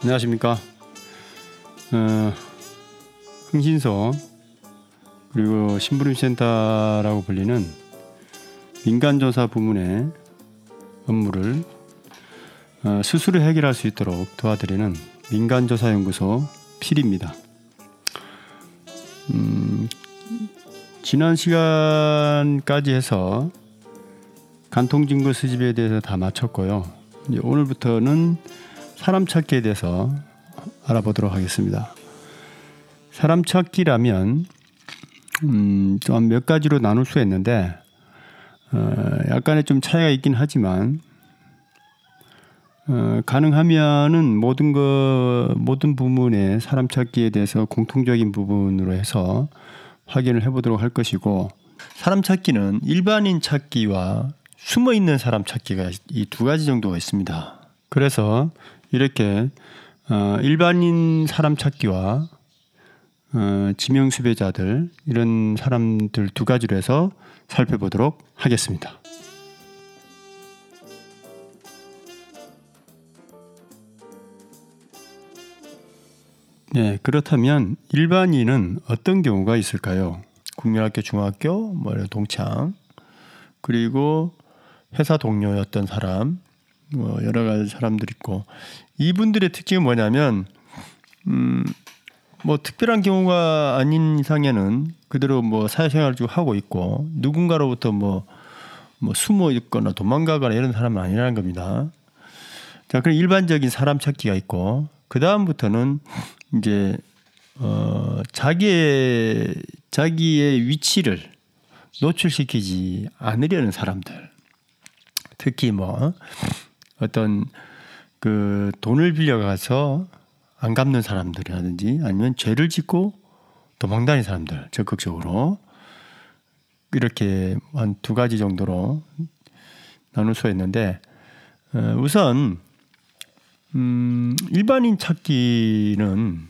안녕하십니까. 어, 흥신소 그리고 심부름센터라고 불리는 민간조사 부문의 업무를 어, 스스로 해결할 수 있도록 도와드리는 민간조사연구소 필입니다. 음, 지난 시간까지 해서 간통증거 수집에 대해서 다 마쳤고요. 이제 오늘부터는 사람 찾기에 대해서 알아보도록 하겠습니다. 사람 찾기라면 음, 좀 몇 가지로 나눌 수 있는데 어, 약간의 좀 차이가 있긴 하지만 어, 가능하면은 모든 거 모든 부문의 사람 찾기에 대해서 공통적인 부분으로 해서 확인을 해보도록 할 것이고 사람 찾기는 일반인 찾기와 숨어 있는 사람 찾기가 이 두 가지 정도가 있습니다. 그래서 이렇게 어, 일반인 사람 찾기와 어, 지명 수배자들 이런 사람들 두 가지로 해서 살펴보도록 하겠습니다. 네, 그렇다면 일반인은 어떤 경우가 있을까요? 국민학교, 중학교, 뭐 동창, 그리고 회사 동료였던 사람, 뭐 여러 가지 사람들 있고 이분들의 특징은 뭐냐면 음, 뭐 특별한 경우가 아닌 이상에는 그대로 뭐 사회생활을 쭉 하고 있고 누군가로부터 뭐, 뭐 숨어 있거나 도망가거나 이런 사람은 아니라는 겁니다. 자, 그럼 일반적인 사람 찾기가 있고 그 다음부터는 이제 어 자기의 자기의 위치를 노출시키지 않으려는 사람들. 특히 뭐 어떤 그 돈을 빌려가서 안 갚는 사람들이라든지 아니면 죄를 짓고 도망다니는 사람들 적극적으로 이렇게 한 두 가지 정도로 나눌 수 있는데 어, 우선 음, 일반인 찾기는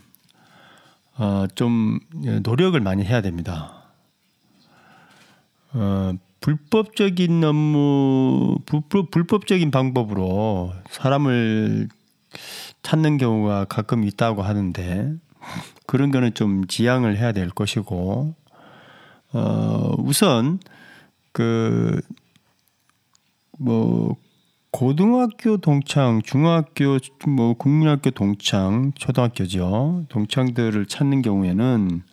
어, 좀 노력을 많이 해야 됩니다. 어, 불법적인 업무, 불법, 불법 적인 방법으로 사람을 찾는 경우가 가끔 있다고 하는데 그런 거는 좀 지양을 해야 될 것이고, 어, 우선 그, 뭐, 고등학교 동창, 중학교, 뭐 국민학교 동창, 초등학교죠. 동창들을 찾는 경우에는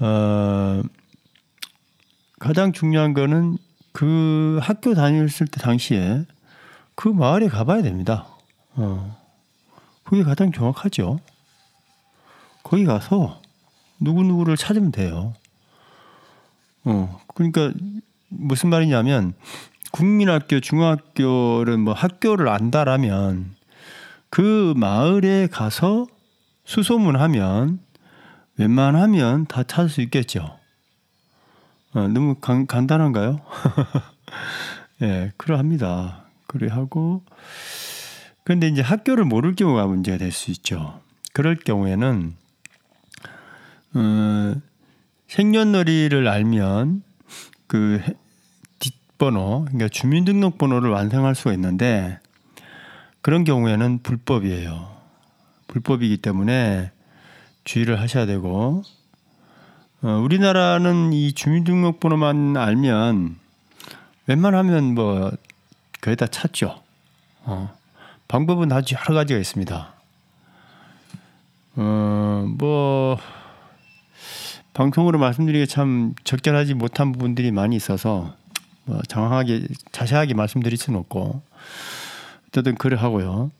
어 가장 중요한 거는 그 학교 다녔을 때 당시에 그 마을에 가봐야 됩니다. 어. 그게 가장 정확하죠. 거기 가서 누구누구를 찾으면 돼요. 어, 그러니까 무슨 말이냐면 국민학교, 중학교를 뭐 학교를 안다라면 그 마을에 가서 수소문하면 웬만하면 다 찾을 수 있겠죠. 어, 너무 간, 간단한가요? 예, 네, 그러합니다. 그래 하고 그런데 이제 학교를 모를 경우가 문제가 될 수 있죠. 그럴 경우에는 어, 생년월일을 알면 그 번호, 그러니까 주민등록번호를 완성할 수가 있는데 그런 경우에는 불법이에요. 불법이기 때문에 주의를 하셔야 되고 어, 우리나라는 이 주민등록번호만 알면 웬만하면 뭐 거의 다 찾죠. 어, 방법은 아주 여러 가지가 있습니다. 어, 뭐 방송으로 말씀드리기 참 적절하지 못한 부분들이 많이 있어서 뭐 정확하게 자세하게 말씀드릴 수는 없고 어쨌든 그래 하고요.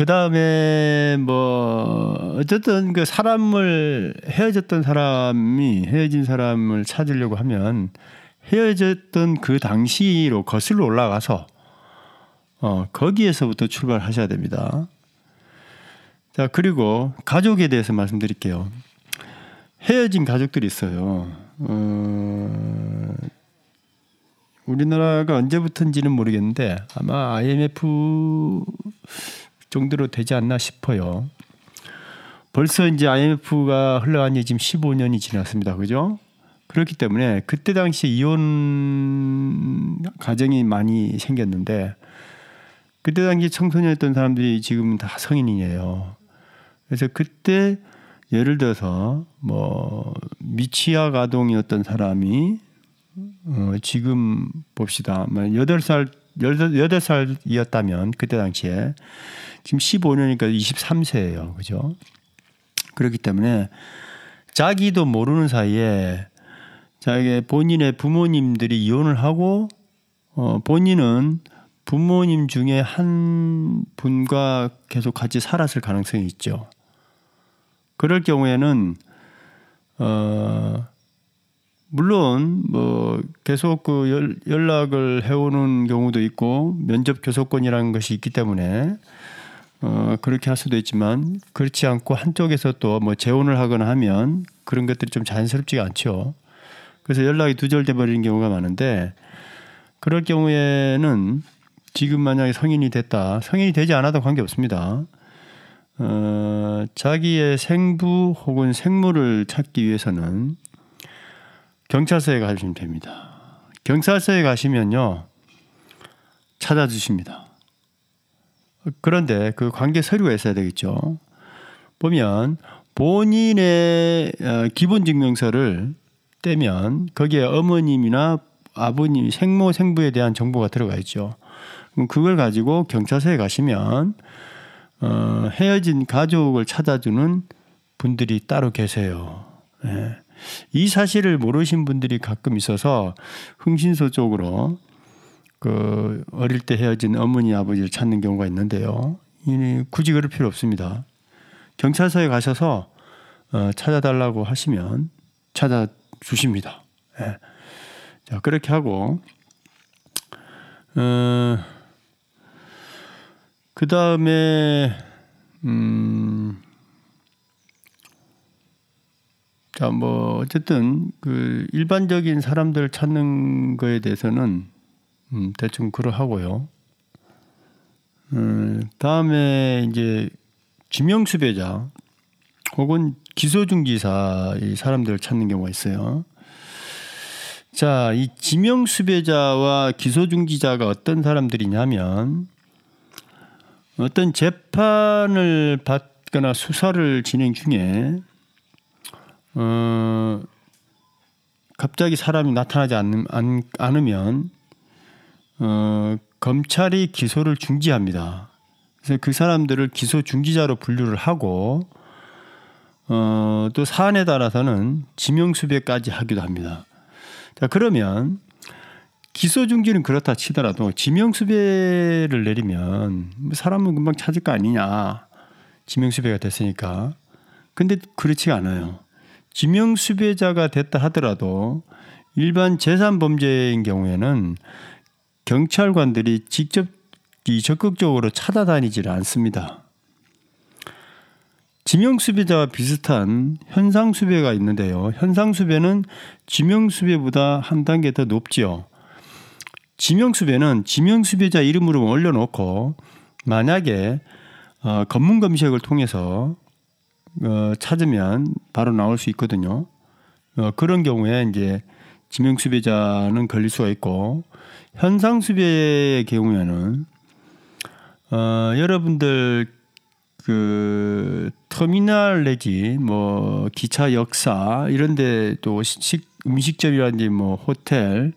그 다음에 뭐 어쨌든 그 사람을 헤어졌던 사람이 헤어진 사람을 찾으려고 하면 헤어졌던 그 당시로 거슬러 올라가서 어 거기에서부터 출발하셔야 됩니다. 자 그리고 가족에 대해서 말씀드릴게요. 헤어진 가족들이 있어요. 어, 우리나라가 언제부터인지는 모르겠는데 아마 IMF 정도로 되지 않나 싶어요. 벌써 이제 IMF가 흘러간 지 지금 15년이 지났습니다. 그죠? 그렇기 때문에 그때 당시 이혼 가정이 많이 생겼는데 그때 당시 청소년이었던 사람들이 지금은 다 성인이에요. 그래서 그때 예를 들어서 뭐 미취학 아동이었던 사람이 어 지금 봅시다. 뭐 여덟 살 여덟 살이었다면 그때 당시에 지금 15년이니까 23세예요. 그죠? 그렇기 때문에 자기도 모르는 사이에 자기 본인의 부모님들이 이혼을 하고 어 본인은 부모님 중에 한 분과 계속 같이 살았을 가능성이 있죠. 그럴 경우에는 어 물론 뭐 계속 그 연락을 해오는 경우도 있고 면접 교섭권이라는 것이 있기 때문에 어 그렇게 할 수도 있지만 그렇지 않고 한쪽에서 또 뭐 재혼을 하거나 하면 그런 것들이 좀 자연스럽지가 않죠. 그래서 연락이 두절돼 버리는 경우가 많은데 그럴 경우에는 지금 만약에 성인이 됐다. 성인이 되지 않아도 관계 없습니다. 어, 자기의 생부 혹은 생모를 찾기 위해서는 경찰서에 가시면 됩니다. 경찰서에 가시면요. 찾아주십니다. 그런데 그 관계 서류가 있어야 되겠죠. 보면 본인의 어, 기본 증명서를 떼면 거기에 어머님이나 아버님, 생모, 생부에 대한 정보가 들어가 있죠. 그걸 가지고 경찰서에 가시면 어, 헤어진 가족을 찾아주는 분들이 따로 계세요. 예. 이 사실을 모르신 분들이 가끔 있어서 흥신소 쪽으로 그 어릴 때 헤어진 어머니 아버지를 찾는 경우가 있는데요. 굳이 그럴 필요 없습니다. 경찰서에 가셔서 어, 찾아달라고 하시면 찾아주십니다. 예. 자 그렇게 하고 어, 그 다음에 음. 자, 뭐 어쨌든 그 일반적인 사람들 찾는 거에 대해서는 음, 대충 그러하고요. 음, 다음에 이제 지명수배자 혹은 기소중지사 이 사람들을 찾는 경우가 있어요. 자, 이 지명수배자와 기소중지자가 어떤 사람들이냐면 어떤 재판을 받거나 수사를 진행 중에 어 갑자기 사람이 나타나지 않, 않, 않으면 어 검찰이 기소를 중지합니다. 그래서 그 사람들을 기소 중지자로 분류를 하고 어, 또 사안에 따라서는 지명 수배까지 하기도 합니다. 자, 그러면 기소 중지는 그렇다 치더라도 지명 수배를 내리면 사람은 금방 찾을 거 아니냐. 지명 수배가 됐으니까. 근데 그렇지 않아요. 지명 수배자가 됐다 하더라도 일반 재산 범죄인 경우에는 경찰관들이 직접 적극적으로 찾아다니질 않습니다. 지명수배자와 비슷한 현상수배가 있는데요. 현상수배는 지명수배보다 한 단계 더 높지요. 지명수배는 지명수배자 이름으로 올려놓고 만약에 어, 검문 검색을 통해서 어, 찾으면 바로 나올 수 있거든요. 어, 그런 경우에 이제 지명수배자는 걸릴 수가 있고 현상 수배의 경우에는 어, 여러분들 그 터미널 내지 뭐 기차 역사 이런데 또 식, 음식점이라든지 뭐 호텔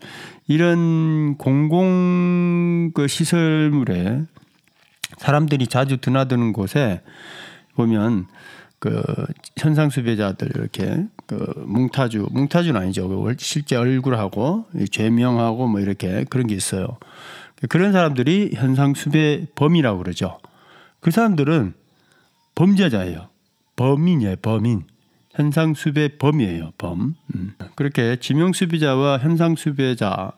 이런 공공 그 시설물에 사람들이 자주 드나드는 곳에 보면 그 현상 수배자들 이렇게 그 뭉타주 뭉타주는 아니죠. 그 실제 얼굴하고 죄명하고 뭐 이렇게 그런 게 있어요. 그런 사람들이 현상 수배범이라고 그러죠. 그 사람들은 범죄자예요. 범인이에요. 범인. 현상 수배범이에요. 범. 음. 그렇게 지명수배자와 현상 수배자,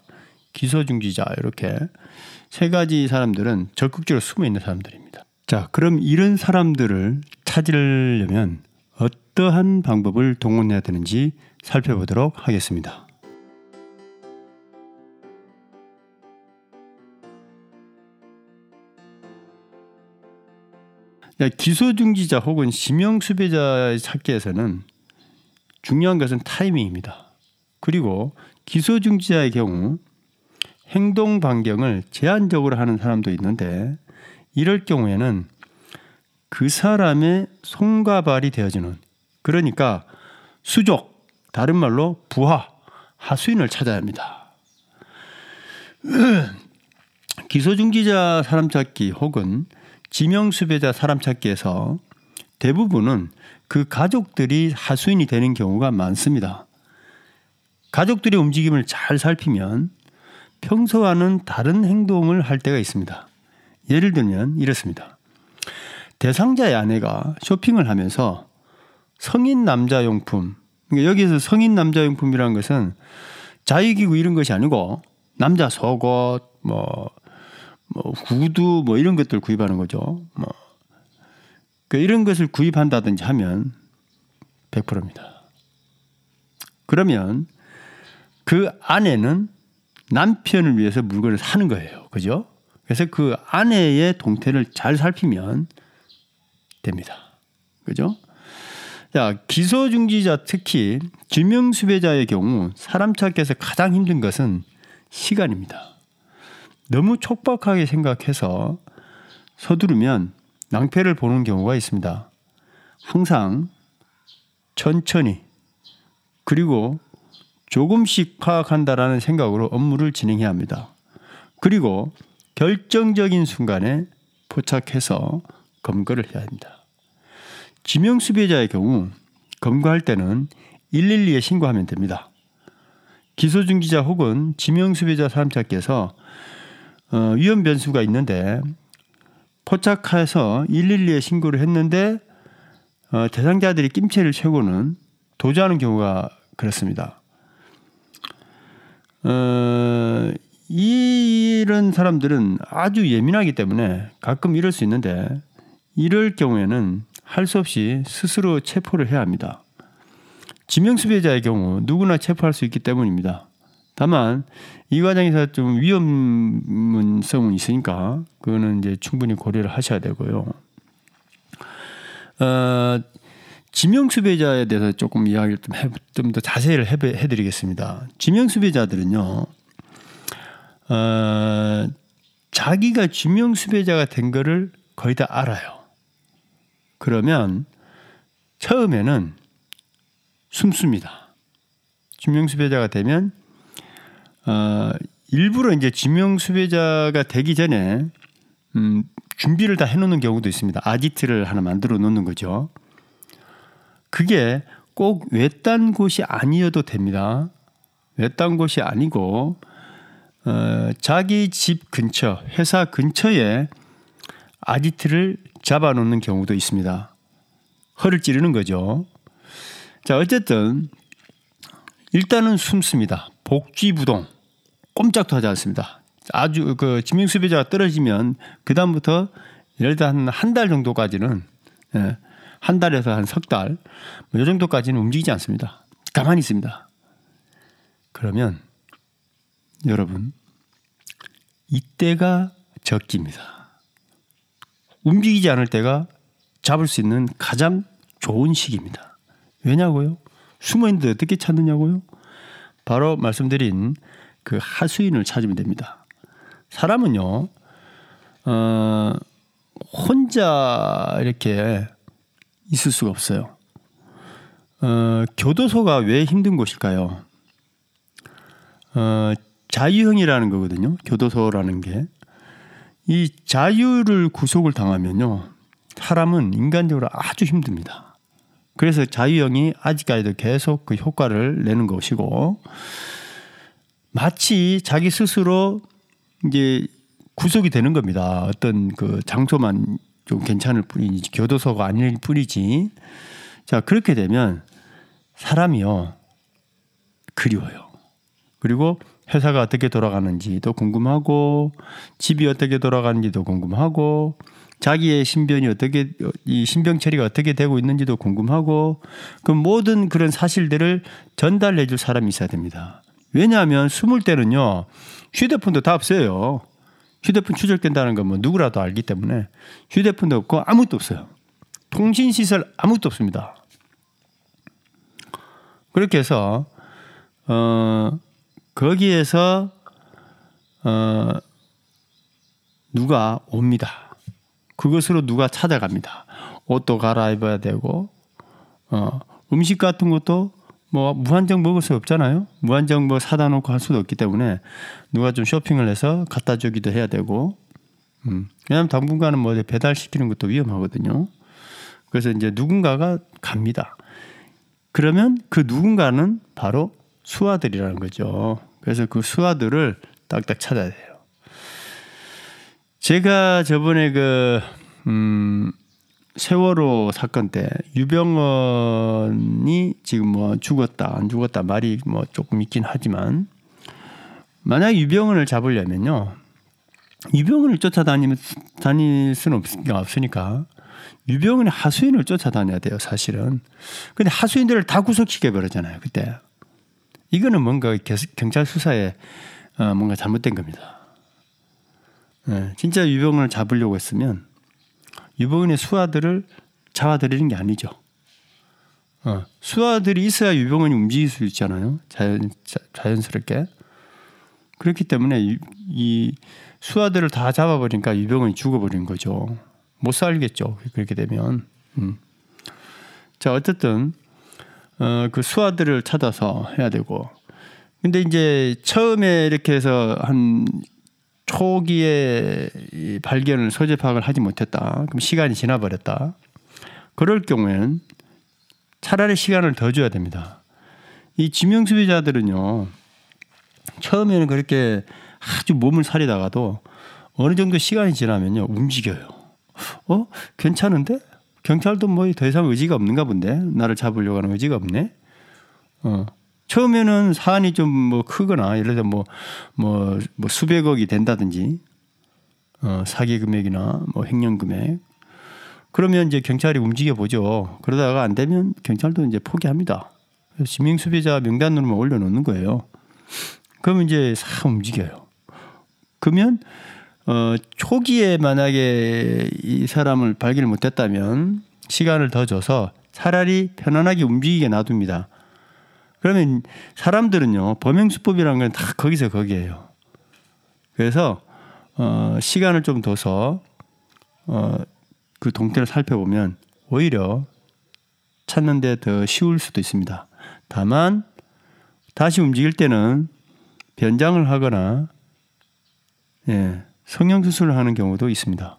기소 중지자 이렇게 세 가지 사람들은 적극적으로 숨어 있는 사람들입니다. 자, 그럼 이런 사람들을 찾으려면 어떠한 방법을 동원해야 되는지 살펴보도록 하겠습니다. 기소중지자 혹은 지명수배자의 찾기에서는 중요한 것은 타이밍입니다. 그리고 기소중지자의 경우 행동 반경을 제한적으로 하는 사람도 있는데 이럴 경우에는 그 사람의 손과 발이 되어주는 그러니까 수족 다른 말로 부하 하수인을 찾아야 합니다. 기소중지자 사람 찾기 혹은 지명수배자 사람 찾기에서 대부분은 그 가족들이 하수인이 되는 경우가 많습니다. 가족들의 움직임을 잘 살피면 평소와는 다른 행동을 할 때가 있습니다. 예를 들면 이렇습니다. 대상자의 아내가 쇼핑을 하면서 성인 남자 용품, 그러니까 여기에서 성인 남자 용품이라는 것은 자유기구 이런 것이 아니고 남자 속옷, 뭐, 뭐 구두 뭐 이런 것들 구입하는 거죠. 뭐 그러니까 이런 것을 구입한다든지 하면 100%입니다. 그러면 그 아내는 남편을 위해서 물건을 사는 거예요. 그죠? 그래서 그 아내의 동태를 잘 살피면 됩니다. 그죠? 자, 기소중지자 특히 지명수배자의 경우 사람 찾기에서 가장 힘든 것은 시간입니다. 너무 촉박하게 생각해서 서두르면 낭패를 보는 경우가 있습니다. 항상 천천히 그리고 조금씩 파악한다라는 생각으로 업무를 진행해야 합니다. 그리고 결정적인 순간에 포착해서 검거를 해야 합니다. 지명 수배자의 경우 검거할 때는 112에 신고하면 됩니다. 기소 중지자 혹은 지명 수배자 사람찾기에서 어, 위험 변수가 있는데 포착해서 112에 신고를 했는데 어, 대상자들이 낌체를 채고는 도주하는 경우가 그렇습니다. 어, 이런 사람들은 아주 예민하기 때문에 가끔 이럴 수 있는데 이럴 경우에는 할 수 없이 스스로 체포를 해야 합니다. 지명수배자의 경우 누구나 체포할 수 있기 때문입니다. 다만 이 과정에서 좀 위험성은 있으니까 그거는 이제 충분히 고려를 하셔야 되고요. 어, 지명수배자에 대해서 조금 이야기를 좀더 자세히를 해드리겠습니다. 지명수배자들은요, 어, 자기가 지명수배자가 된 거를 거의 다 알아요. 그러면 처음에는 숨습니다. 지명수배자가 되면 어, 일부러 이제 지명 수배자가 되기 전에 음, 준비를 다 해놓는 경우도 있습니다. 아지트를 하나 만들어 놓는 거죠. 그게 꼭 외딴 곳이 아니어도 됩니다. 외딴 곳이 아니고 어, 자기 집 근처, 회사 근처에 아지트를 잡아놓는 경우도 있습니다. 허를 찌르는 거죠. 자, 어쨌든 일단은 숨습니다. 복귀부동. 꼼짝도 하지 않습니다. 아주 그 지명수배자가 떨어지면 그 다음부터 예를 들어 한한 달 정도까지는 예, 한 달에서 한 석 달, 뭐 이 정도까지는 움직이지 않습니다. 가만히 있습니다. 그러면 여러분 이때가 적기입니다. 움직이지 않을 때가 잡을 수 있는 가장 좋은 시기입니다. 왜냐고요? 숨어 있는데 어떻게 찾느냐고요? 바로 말씀드린 그 하수인을 찾으면 됩니다. 사람은요, 어, 혼자 이렇게 있을 수가 없어요. 어, 교도소가 왜 힘든 곳일까요? 어, 자유형이라는 거거든요. 교도소라는 게. 이 자유를 구속을 당하면요. 사람은 인간적으로 아주 힘듭니다. 그래서 자유형이 아직까지도 계속 그 효과를 내는 것이고, 마치 자기 스스로 이제 구속이 되는 겁니다. 어떤 그 장소만 좀 괜찮을 뿐이지 교도소가 아닐 뿐이지. 자 그렇게 되면 사람이요 그리워요. 그리고 회사가 어떻게 돌아가는지도 궁금하고 집이 어떻게 돌아가는지도 궁금하고 자기의 신변이 어떻게 이 신병 처리가 어떻게 되고 있는지도 궁금하고 그 모든 그런 사실들을 전달해 줄 사람이 있어야 됩니다. 왜냐하면 숨을 때는요 휴대폰도 다 없어요. 휴대폰 추적된다는 건 뭐 누구라도 알기 때문에 휴대폰도 없고 아무것도 없어요. 통신 시설 아무것도 없습니다. 그렇게 해서 어 거기에서 어 누가 옵니다. 그것으로 누가 찾아갑니다. 옷도 갈아입어야 되고 어, 음식 같은 것도 뭐 무한정 먹을 수 없잖아요. 무한정 뭐 사다 놓고 할 수도 없기 때문에 누가 좀 쇼핑을 해서 갖다 주기도 해야 되고 음. 왜냐하면 당분간은 뭐 배달 시키는 것도 위험하거든요. 그래서 이제 누군가가 갑니다. 그러면 그 누군가는 바로 수아들이라는 거죠. 그래서 그 수아들을 딱딱 찾아야 돼요. 제가 저번에 그, 음, 세월호 사건 때 유병원이 지금 뭐 죽었다, 안 죽었다 말이 뭐 조금 있긴 하지만 만약 유병원을 잡으려면요. 유병원을 쫓아다니면 다닐 수는 없 으니까 유병원의 하수인을 쫓아다녀야 돼요, 사실은. 근데 하수인들을 다 구속시켜 버렸잖아요, 그때. 이거는 뭔가 경찰 수사에 어, 뭔가 잘못된 겁니다. 네, 진짜 유병원을 잡으려고 했으면 유병원의 수하들을 잡아들이는 게 아니죠. 어, 수하들이 있어야 유병원이 움직일 수 있잖아요. 자연, 자, 연스럽게 그렇기 때문에 이, 이 수하들을 다 잡아버리니까 유병원이 죽어버린 거죠. 못 살겠죠. 그렇게 되면. 음. 자, 어쨌든, 어, 그 수하들을 찾아서 해야 되고. 근데 이제 처음에 이렇게 해서 한 초기에 발견을 소재 파악을 하지 못했다. 그럼 시간이 지나버렸다. 그럴 경우에는 차라리 시간을 더 줘야 됩니다. 이 지명 수비자들은요, 처음에는 그렇게 아주 몸을 사리다가도 어느 정도 시간이 지나면요, 움직여요. 어? 괜찮은데? 경찰도 뭐 더 이상 의지가 없는가 본데? 나를 잡으려고 하는 의지가 없네? 어. 처음에는 사안이 좀 뭐 크거나 예를 들어 뭐, 뭐, 뭐 수백억이 된다든지 어, 사기 금액이나 뭐 횡령 금액 그러면 이제 경찰이 움직여 보죠. 그러다가 안 되면 경찰도 이제 포기합니다. 지명 수배자 명단으로만 올려놓는 거예요. 그러면 이제 싹 움직여요. 그러면 어, 초기에 만약에 이 사람을 발견을 못했다면 시간을 더 줘서 차라리 편안하게 움직이게 놔둡니다. 그러면 사람들은요 범행 수법이라는 건 다 거기서 거기에요. 그래서 어, 시간을 좀 둬서 어, 그 동태를 살펴보면 오히려 찾는데 더 쉬울 수도 있습니다. 다만 다시 움직일 때는 변장을 하거나 예, 성형 수술을 하는 경우도 있습니다.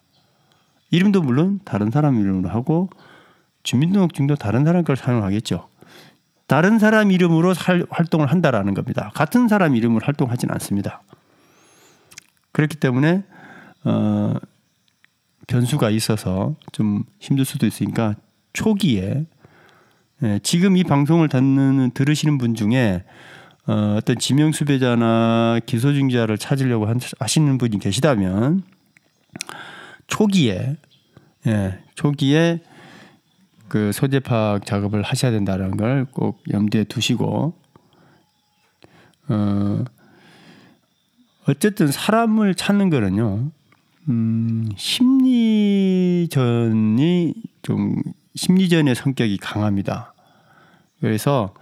이름도 물론 다른 사람 이름으로 하고 주민등록증도 다른 사람 걸 사용하겠죠. 다른 사람 이름으로 살, 활동을 한다라는 겁니다. 같은 사람 이름으로 활동하지는 않습니다. 그렇기 때문에 어, 변수가 있어서 좀 힘들 수도 있으니까 초기에 예, 지금 이 방송을 듣는 들으시는 분 중에 어, 어떤 지명 수배자나 기소중자를 찾으려고 하시는 분이 계시다면 초기에 예, 초기에 그 소재 파악 작업을 하셔야 된다는 걸 꼭 염두에 두시고 어 어쨌든 사람을 찾는 거는요. 음, 심리전이 좀 심리전의 성격이 강합니다. 그래서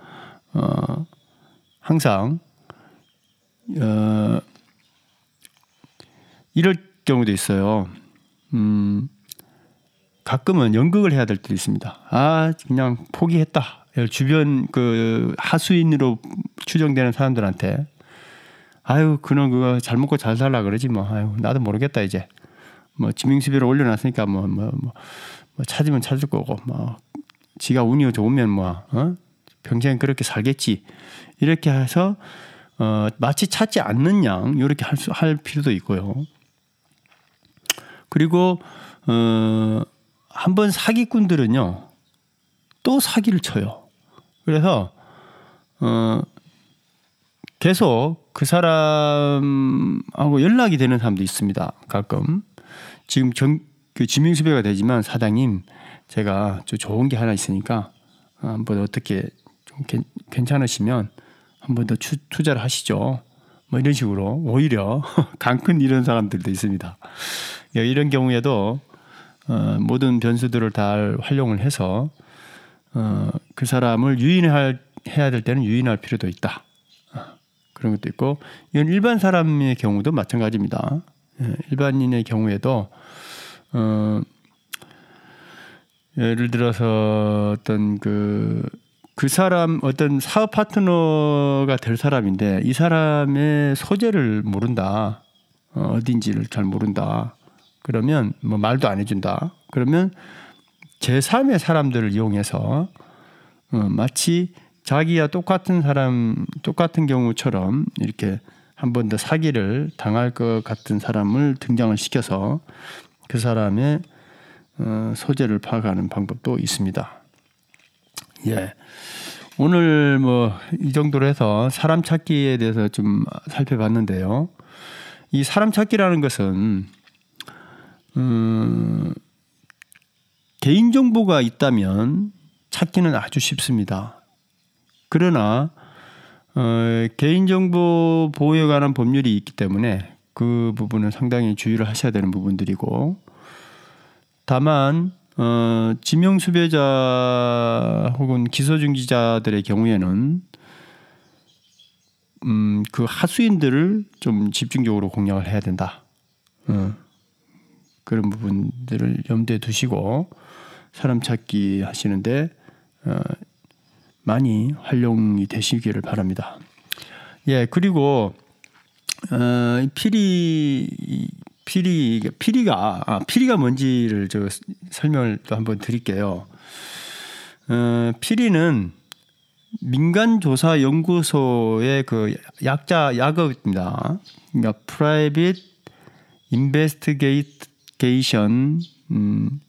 어 항상 어 이럴 경우도 있어요. 음, 가끔은 연극을 해야 될 때도 있습니다. 아, 그냥 포기했다. 주변 그 하수인으로 추정되는 사람들한테 아유, 그놈 그거 잘 먹고 잘 살라 그러지 뭐. 아유, 나도 모르겠다 이제. 뭐 지명수비를 올려놨으니까 뭐 뭐, 뭐, 뭐 찾으면 찾을 거고 뭐 지가 운이 좋으면 뭐 어? 평생 그렇게 살겠지. 이렇게 해서 어, 마치 찾지 않는 양 이렇게 할, 수, 할 필요도 있고요. 그리고 어, 한번 사기꾼들은요 또 사기를 쳐요. 그래서 어 계속 그 사람하고 연락이 되는 사람도 있습니다. 가끔 지금 정, 그 지명수배가 되지만 사장님 제가 좀 좋은 게 하나 있으니까 한번 어떻게 좀 괜찮으시면 한 번 더 투자를 하시죠. 뭐 이런 식으로 오히려 강큰 이런 사람들도 있습니다. 예, 이런 경우에도 어, 모든 변수들을 다 활용을 해서 어, 그 사람을 유인할 해야 될 때는 유인할 필요도 있다. 어, 그런 것도 있고 이건 일반 사람의 경우도 마찬가지입니다. 예, 일반인의 경우에도 어, 예를 들어서 어떤 그, 그 사람 어떤 사업 파트너가 될 사람인데 이 사람의 소재를 모른다. 어, 어딘지를 잘 모른다. 그러면 뭐 말도 안 해준다. 그러면 제3의 사람들을 이용해서 어, 마치 자기와 똑같은 사람, 똑같은 경우처럼 이렇게 한 번 더 사기를 당할 것 같은 사람을 등장을 시켜서 그 사람의 어, 소재를 파악하는 방법도 있습니다. 예. 오늘 뭐 이 정도로 해서 사람 찾기에 대해서 좀 살펴봤는데요. 이 사람 찾기라는 것은 음, 개인 정보가 있다면 찾기는 아주 쉽습니다. 그러나 어, 개인 정보 보호에 관한 법률이 있기 때문에 그 부분은 상당히 주의를 하셔야 되는 부분들이고 다만 어, 지명 수배자 혹은 기소중지자들의 경우에는 음, 그 하수인들을 좀 집중적으로 공략을 해야 된다. 어, 그런 부분들을 염두에 두시고 사람 찾기 하시는데 어, 많이 활용이 되시기를 바랍니다. 예, 그리고 어, 피리 피리 피리가 아, 피리가 뭔지를 저 설명을 또 한번 드릴게요. 어, 피리는 민간 조사 연구소의 그 약자 약어입니다. 그러니까 Private Investigation 음,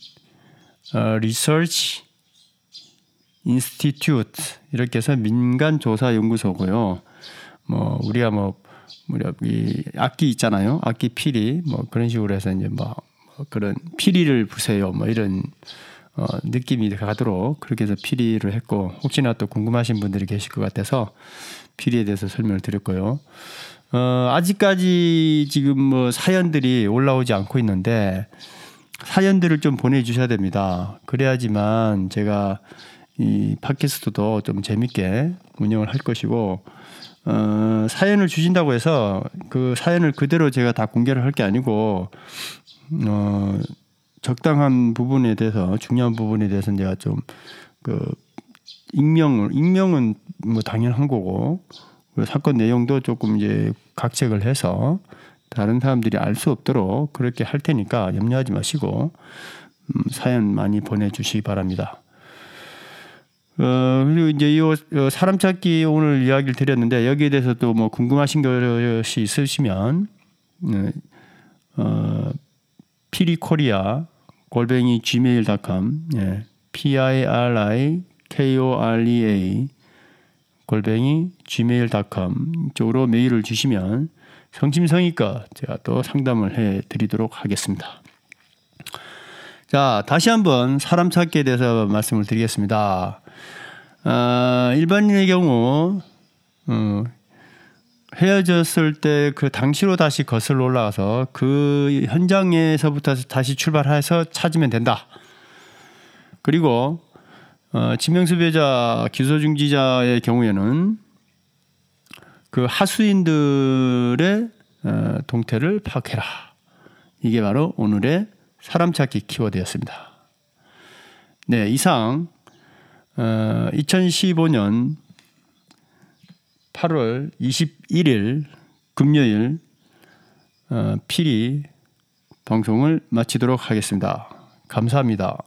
어, Research Institute 이렇게 해서 민간 조사 연구소고요. 뭐 우리가 뭐 우리 악기 있잖아요. 악기 피리 뭐 그런 식으로 해서 이제 뭐, 뭐 그런 피리를 부세요. 뭐 이런 어, 느낌이 가도록 그렇게 해서 피리를 했고 혹시나 또 궁금하신 분들이 계실 것 같아서 피리에 대해서 설명을 드렸고요. 어, 아직까지 지금 뭐 사연들이 올라오지 않고 있는데 사연들을 좀 보내주셔야 됩니다. 그래야지만 제가 이 팟캐스트도 좀 재밌게 운영을 할 것이고 어, 사연을 주신다고 해서 그 사연을 그대로 제가 다 공개를 할 게 아니고 어, 적당한 부분에 대해서 중요한 부분에 대해서 제가 좀 그 익명을 익명은 뭐 당연한 거고 그 사건 내용도 조금 이제 각색을 해서 다른 사람들이 알 수 없도록 그렇게 할 테니까 염려하지 마시고 음, 사연 많이 보내주시기 바랍니다. 어, 그리고 이제 이 어, 사람 찾기 오늘 이야기를 드렸는데 여기에 대해서 또 뭐 궁금하신 것이 있으시면 네, 어, 피리코리아 골뱅이 gmail.com 예, p i r i k o r e a 골뱅이 gmail.com 쪽으로 메일을 주시면 성심성의껏 제가 또 상담을 해 드리도록 하겠습니다. 자, 다시 한번 사람 찾기에 대해서 말씀을 드리겠습니다. 아, 일반인의 경우 어, 헤어졌을 때 그 당시로 다시 거슬러 올라가서 그 현장에서부터 다시 출발해서 찾으면 된다. 그리고 어, 지명수 배자 기소중지자의 경우에는 그 하수인들의 어, 동태를 파악해라. 이게 바로 오늘의 사람 찾기 키워드였습니다. 네, 이상 어, 2015년 8월 21일 금요일 어, 필히 방송을 마치도록 하겠습니다. 감사합니다.